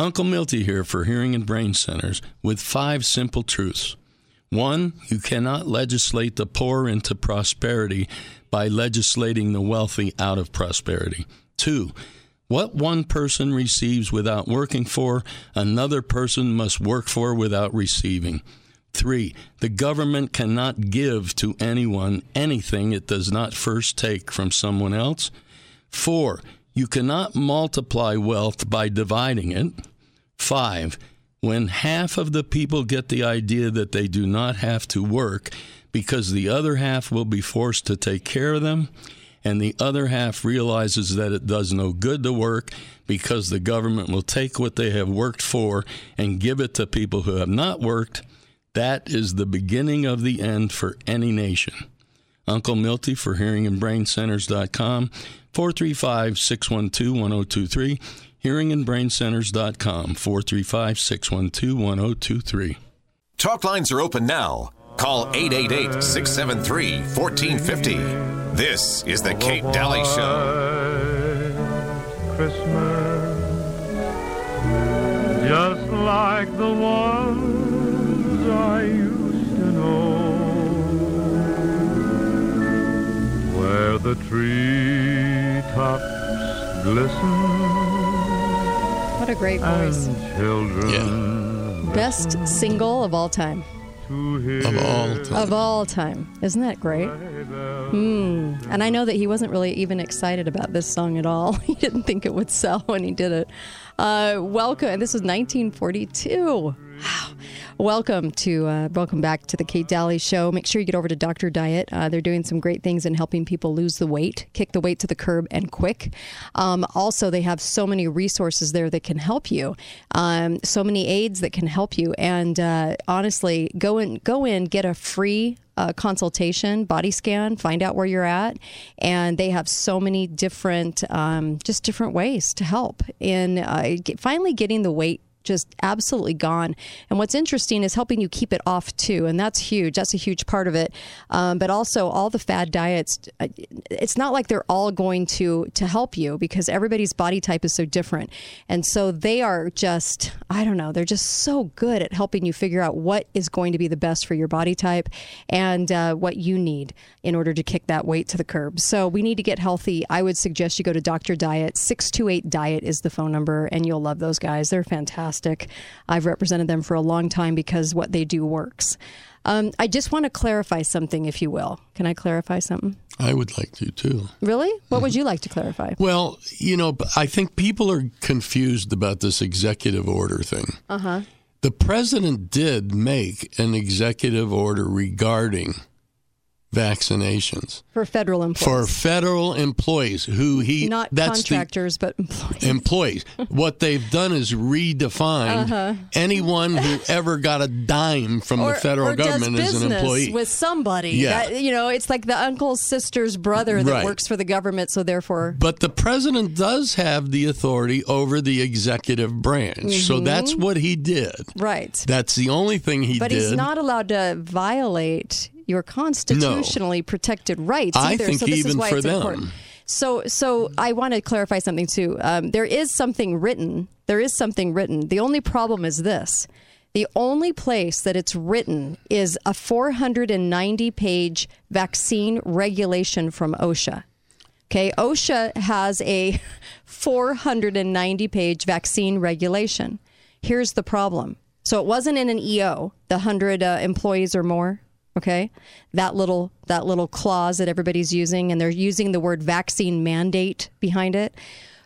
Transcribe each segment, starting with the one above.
Uncle Milty here for Hearing and Brain Centers with five simple truths. One, you cannot legislate the poor into prosperity by legislating the wealthy out of prosperity. Two, what one person receives without working for, another person must work for without receiving. Three, the government cannot give to anyone anything it does not first take from someone else. Four, you cannot multiply wealth by dividing it. Five, when half of the people get the idea that they do not have to work because the other half will be forced to take care of them, and the other half realizes that it does no good to work because the government will take what they have worked for and give it to people who have not worked, that is the beginning of the end for any nation. Uncle Milty for hearing and brain hearingandbraincenters.com, 435 612 1023, hearingandbraincenters.com, 435 612 1023. Talk lines are open now. Call 888 673 1450. This is The Kate Dalley Show. Christmas, just like the ones I used to know, where the treetops glisten What a great voice. and children Best single of all time. Of all time. Of all time. Isn't that great? Hmm. And I know that he wasn't really even excited about this song at all. He didn't think it would sell when he did it. Uh, welcome. This was 1942. Welcome to uh, welcome back to the Kate Dalley Show. Make sure you get over to Doctor Diet. Uh, they're doing some great things in helping people lose the weight, kick the weight to the curb, and quick. Um, also, they have so many resources there that can help you. Um, so many aids that can help you. And uh, honestly, go in, go in, get a free uh, consultation, body scan, find out where you're at, and they have so many different, um, just different ways to help in uh, get, finally getting the weight just absolutely gone. And what's interesting is helping you keep it off too, and that's huge. That's a huge part of it. Um, but also, all the fad diets, uh, it's not like they're all going to to help you because everybody's body type is so different, and so they are just I don't know. They're just so good at helping you figure out what is going to be the best for your body type and uh, what you need in order to kick that weight to the curb. So we need to get healthy. I would suggest you go to Dr. Diet. Six two eight Diet is the phone number, and you'll love those guys. They're fantastic. I've represented them for a long time because what they do works. Um, I just want to clarify something, if you will. Can I clarify something? I would like to too. Really? What would you like to clarify? Well, you know, I think people are confused about this executive order thing. Uh huh. The president did make an executive order regarding vaccinations For federal employees. for federal employees who he Not that's the- contractors, but employees. employees. what they've done is redefined anyone who ever got a dime from the federal Uh-huh. or government does as an employee. with somebody. Yeah. That- you know, it's like the uncle's sister's brother that Right. works for the government, so therefore. But the president does have the authority over the executive branch. So that's what he did. Right. That's the only thing he But did. he's not allowed to violate your constitutionally protected rights I think so this is even why for it's them. important. So, so I want to clarify something too. Um, there is something written. There is something written. The only problem is this: the only place that it's written is a 490 page vaccine regulation from OSHA. Okay, OSHA has a 490 page vaccine regulation. Here's the problem. So it wasn't in an EO, the 100 uh, employees or more, okay? That little that little clause that everybody's using and they're using the word vaccine mandate behind it.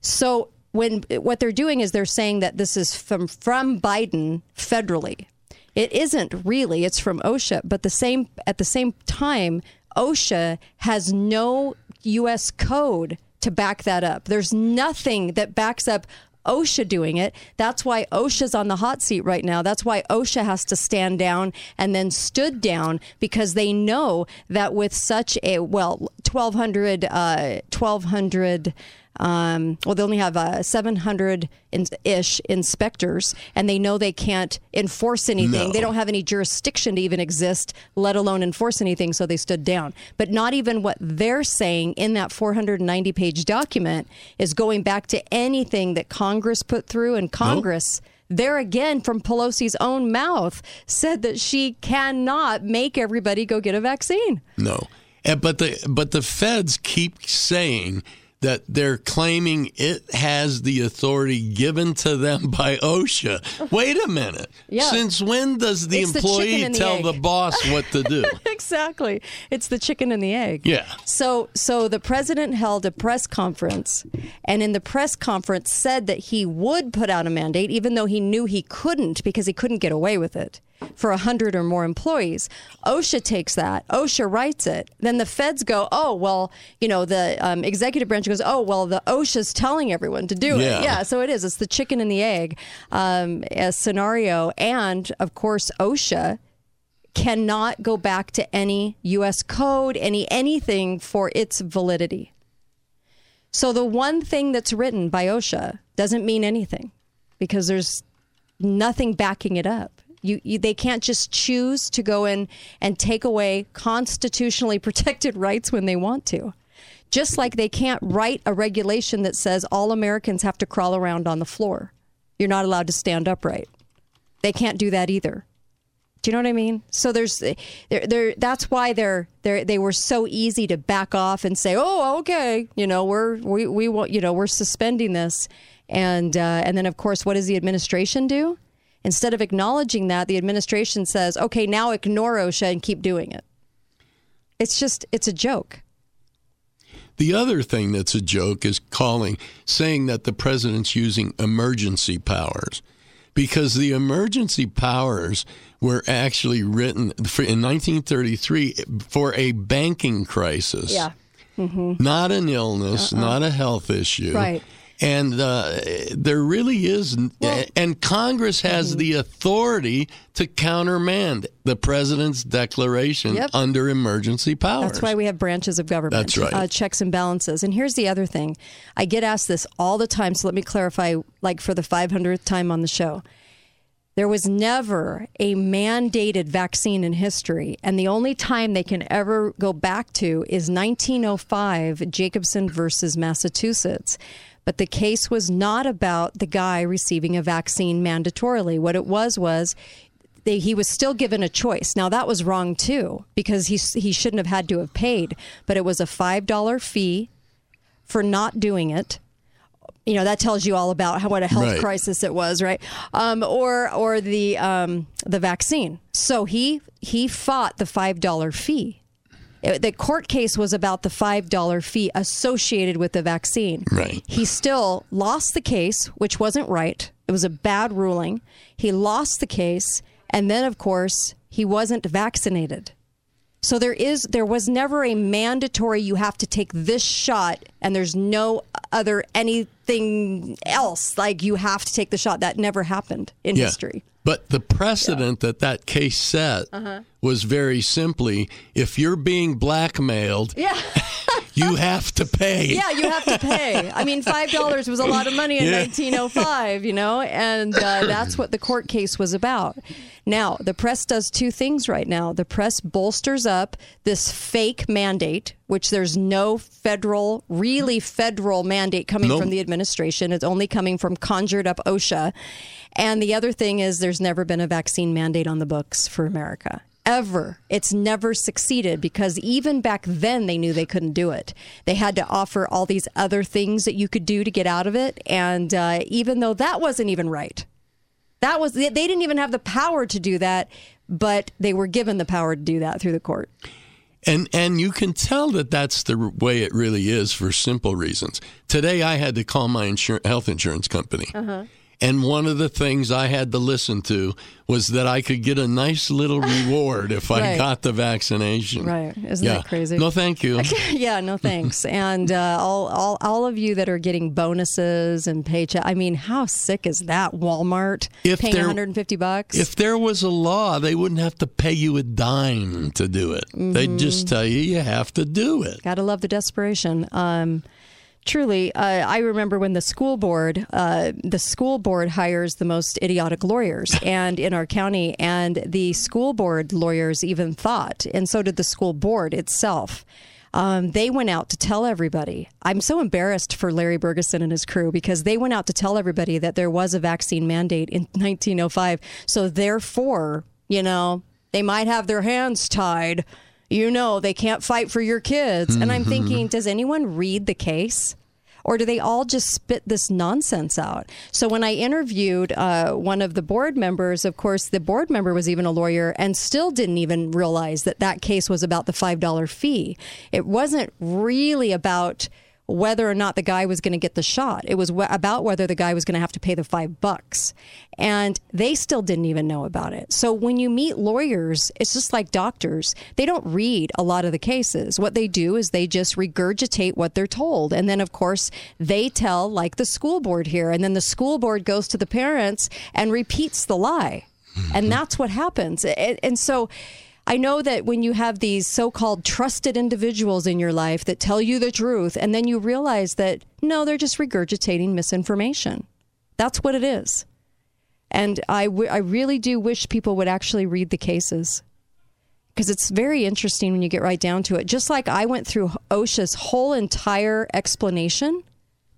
So when what they're doing is they're saying that this is from from Biden federally. It isn't really. It's from OSHA, but the same at the same time, OSHA has no U.S. code to back that up. There's nothing that backs up OSHA doing it. That's why OSHA's on the hot seat right now. That's why OSHA has to stand down and then stood down because they know that with such a well 1200 uh 1200 Um, well, they only have uh, 700 in- ish inspectors, and they know they can't enforce anything. No. They don't have any jurisdiction to even exist, let alone enforce anything, so they stood down. But not even what they're saying in that 490 page document is going back to anything that Congress put through, and Congress. There again, from Pelosi's own mouth, said that she cannot make everybody go get a vaccine. No. And, but the but the feds keep saying that they're claiming it has the authority given to them by OSHA. Wait a minute. Yeah. Since when does the It's employee the tell egg. the boss what to do? exactly. It's the chicken and the egg. Yeah. So so the president held a press conference and in the press conference said that he would put out a mandate even though he knew he couldn't because he couldn't get away with it for 100 or more employees. OSHA takes that. OSHA writes it. Then the feds go, "Oh, well, you know, the um, executive branch goes, "Oh, well, the OSHA's telling everyone to do Yeah. it." Yeah, so it is. It's the chicken and the egg um, a scenario and of course OSHA cannot go back to any US code, any anything for its validity. So the one thing that's written by OSHA doesn't mean anything because there's nothing backing it up. You, you they can't just choose to go in and take away constitutionally protected rights when they want to. Just like they can't write a regulation that says all Americans have to crawl around on the floor. You're not allowed to stand upright. They can't do that either. Do you know what I mean? So there's there there that's why they're they they were so easy to back off and say, "Oh, okay, you know, we're we we want, you know, we're suspending this." And uh, and then of course, what does the administration do? Instead of acknowledging that, the administration says, "Okay, now ignore OSHA and keep doing it." It's just it's a joke. The other thing that's a joke is calling, saying that the president's using emergency powers. Because the emergency powers were actually written for, in 1933 for a banking crisis. Mm-hmm. Not an illness, uh-uh. not a health issue. Right. And uh, there really is, and Congress has the authority to countermand the president's declaration Yep. under emergency powers. That's why we have branches of government. That's right. Uh, checks and balances. And here's the other thing. I get asked this all the time, so let me clarify, like for the 500th time on the show. There was never a mandated vaccine in history, and the only time they can ever go back to is 1905, Jacobson versus Massachusetts. But the case was not about the guy receiving a vaccine mandatorily. What it was was they, he was still given a choice. Now that was wrong too because he he shouldn't have had to have paid, but it was a five dollar fee for not doing it. You know that tells you all about how what a health Right. crisis it was, right? Um, or or the um, the vaccine. So he he fought the five dollar fee. It- the court case was about the five dollar fee associated with the vaccine. Right. He still lost the case, which wasn't right. It was a bad ruling. He lost the case, and then of course he wasn't vaccinated. So there is there was never a mandatory you have to take this shot and there's no other anything else like you have to take the shot that never happened in Yeah. history. But the precedent that that case set Uh-huh. was very simply if you're being blackmailed, Yeah. you have to pay. Yeah, you have to pay. I mean, five dollars was a lot of money in Yeah. 1905, you know, and uh, that's what the court case was about. Now, the press does two things right now. The press bolsters up this fake mandate, which there's no federal, really federal mandate coming Nope. from the administration. It's only coming from conjured up OSHA. And the other thing is, there's never been a vaccine mandate on the books for America ever. It's never succeeded because even back then they knew they couldn't do it. They had to offer all these other things that you could do to get out of it. And uh, even though that wasn't even right, that was they didn't even have the power to do that, but they were given the power to do that through the court. And and you can tell that that's the way it really is for simple reasons. Today I had to call my insur- health insurance company. Uh-huh. And one of the things I had to listen to was that I could get a nice little reward if I got the vaccination. Right. Isn't yeah. that crazy? No, thank you. yeah, no thanks. and uh, all, all, all of you that are getting bonuses and paycheck. I mean, how sick is that? Walmart If paying there- 150 bucks. If there was a law, they wouldn't have to pay you a dime to do it. They'd just Mm-hmm. tell you you have to do it. Gotta love the desperation. Um, Truly, uh, I remember when the school board, uh, the school board hires the most idiotic lawyers, and in our county, and the school board lawyers even thought, and so did the school board itself. Um, they went out to tell everybody. I'm so embarrassed for Larry Bergeson and his crew because they went out to tell everybody that there was a vaccine mandate in 1905. So therefore, you know, they might have their hands tied. You know, they can't fight for your kids. And I'm thinking, does anyone read the case? Or do they all just spit this nonsense out? So when I interviewed uh, one of the board members, of course, the board member was even a lawyer and still didn't even realize that that case was about the $5 fee. It wasn't really about whether or not the guy was going to get the shot. It was wh- about whether the guy was going to have to pay the five bucks. And they still didn't even know about it. So when you meet lawyers, it's just like doctors. They don't read a lot of the cases. What they do is they just regurgitate what they're told. And then, of course, they tell, like the school board here. And then the school board goes to the parents and repeats the lie. And mm-hmm. that's what happens. And, and so, I know that when you have these so called trusted individuals in your life that tell you the truth, and then you realize that no, they're just regurgitating misinformation. That's what it is. And I, w- I really do wish people would actually read the cases because it's very interesting when you get right down to it. Just like I went through OSHA's whole entire explanation,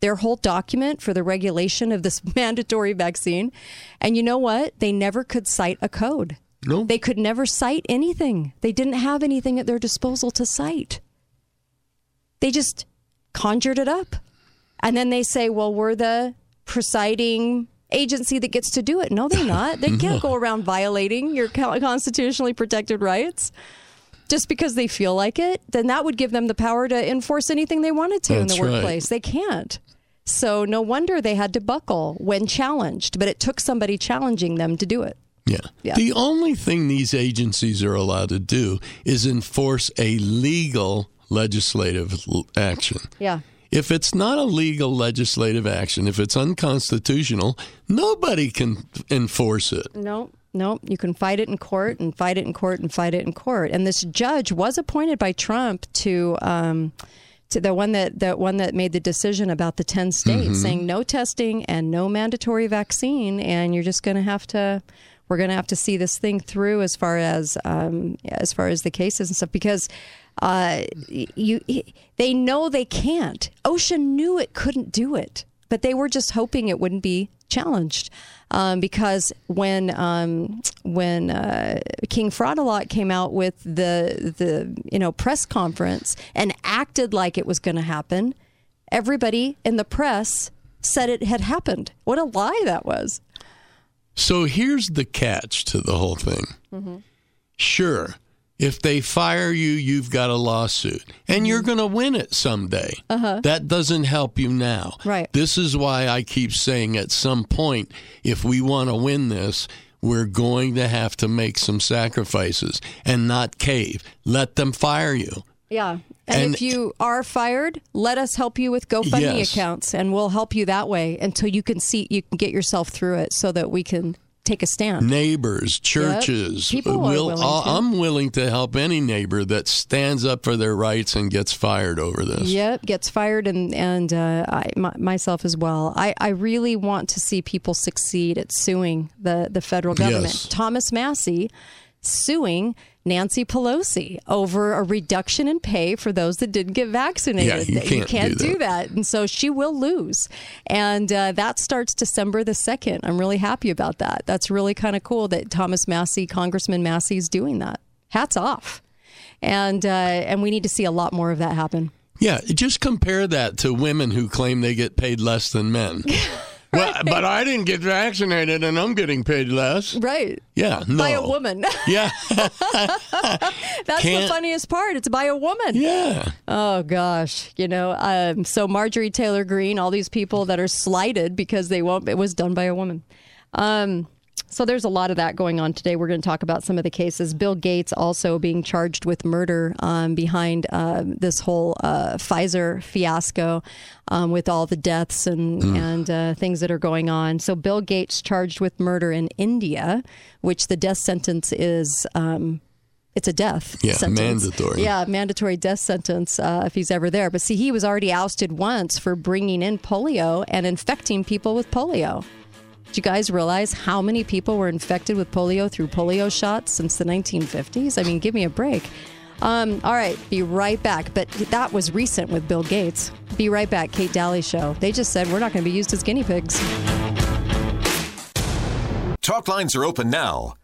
their whole document for the regulation of this mandatory vaccine. And you know what? They never could cite a code. No. They could never cite anything. They didn't have anything at their disposal to cite. They just conjured it up. And then they say, well, we're the presiding agency that gets to do it. No, they're not. They can't go around violating your constitutionally protected rights just because they feel like it. Then that would give them the power to enforce anything they wanted to That's in the right. workplace. They can't. So no wonder they had to buckle when challenged, but it took somebody challenging them to do it. Yeah. Yeah. The only thing these agencies are allowed to do is enforce a legal legislative action. Yeah. If it's not a legal legislative action, if it's unconstitutional, nobody can enforce it. No, no, you can fight it in court and fight it in court and fight it in court. And this judge was appointed by Trump to um, to the one that the one that made the decision about the ten states, saying no testing and no mandatory vaccine, and you're just going to have to. We're going to have to see this thing through as far as um, as far as the cases and stuff because uh, you they know they can't. OSHA knew it couldn't do it, but they were just hoping it wouldn't be challenged um, because when um, when uh, King Fraudalot came out with the the you know press conference and acted like it was going to happen, everybody in the press said it had happened. What a lie that was! So here's the catch to the whole thing. Mm-hmm. Sure, if they fire you, you've got a lawsuit, and you're Mm-hmm. going to win it someday. Uh-huh. That doesn't help you now. Right. This is why I keep saying at some point, if we want to win this, we're going to have to make some sacrifices and not cave. Let them fire you. Yeah. And, And- if you are fired, let us help you with GoFundMe Yes. accounts, and we'll help you that way until you can see you can get yourself through it, so that we can take a stand. Neighbors, churches, People are will- willing I'll- to. I'm willing to help any neighbor that stands up for their rights and gets fired over this. Yep, gets fired, and and uh, I my, myself as well. I, I really want to see people succeed at suing the the federal government. Yes. Thomas Massie suing Nancy Pelosi over a reduction in pay for those that didn't get vaccinated. Yeah, you can't do do that, and so she will lose. And uh, that starts December the second. I'm really happy about that. That's really kind of cool that Thomas Massie, Congressman Massie, is doing that. Hats off. And uh, and we need to see a lot more of that happen. Yeah, just compare that to women who claim they get paid less than men. well, but I didn't get vaccinated and I'm getting paid less. Right. Yeah, no. By a woman. Yeah, That's the Can't- funniest part. It's by a woman. yeah. Oh gosh, you know. Um, so Marjorie Taylor Greene, all these people that are slighted because they won't. It was done by a woman. Um, so there's a lot of that going on today. We're going to talk about some of the cases. Bill Gates also being charged with murder um, behind um, this whole uh, Pfizer fiasco um, with all the deaths and and uh, things that are going on. So Bill Gates charged with murder in India, which the death sentence is. Um, it's a death Yeah, sentence. mandatory. Yeah, mandatory death sentence uh, if he's ever there. But see, he was already ousted once for bringing in polio and infecting people with polio. Do you guys realize how many people were infected with polio through polio shots since the 1950s? I mean, give me a break. Um, all right, be right back. But that was recent with Bill Gates. Be right back, Kate Dalley Show. They just said we're not going to be used as guinea pigs. Talk lines are open now.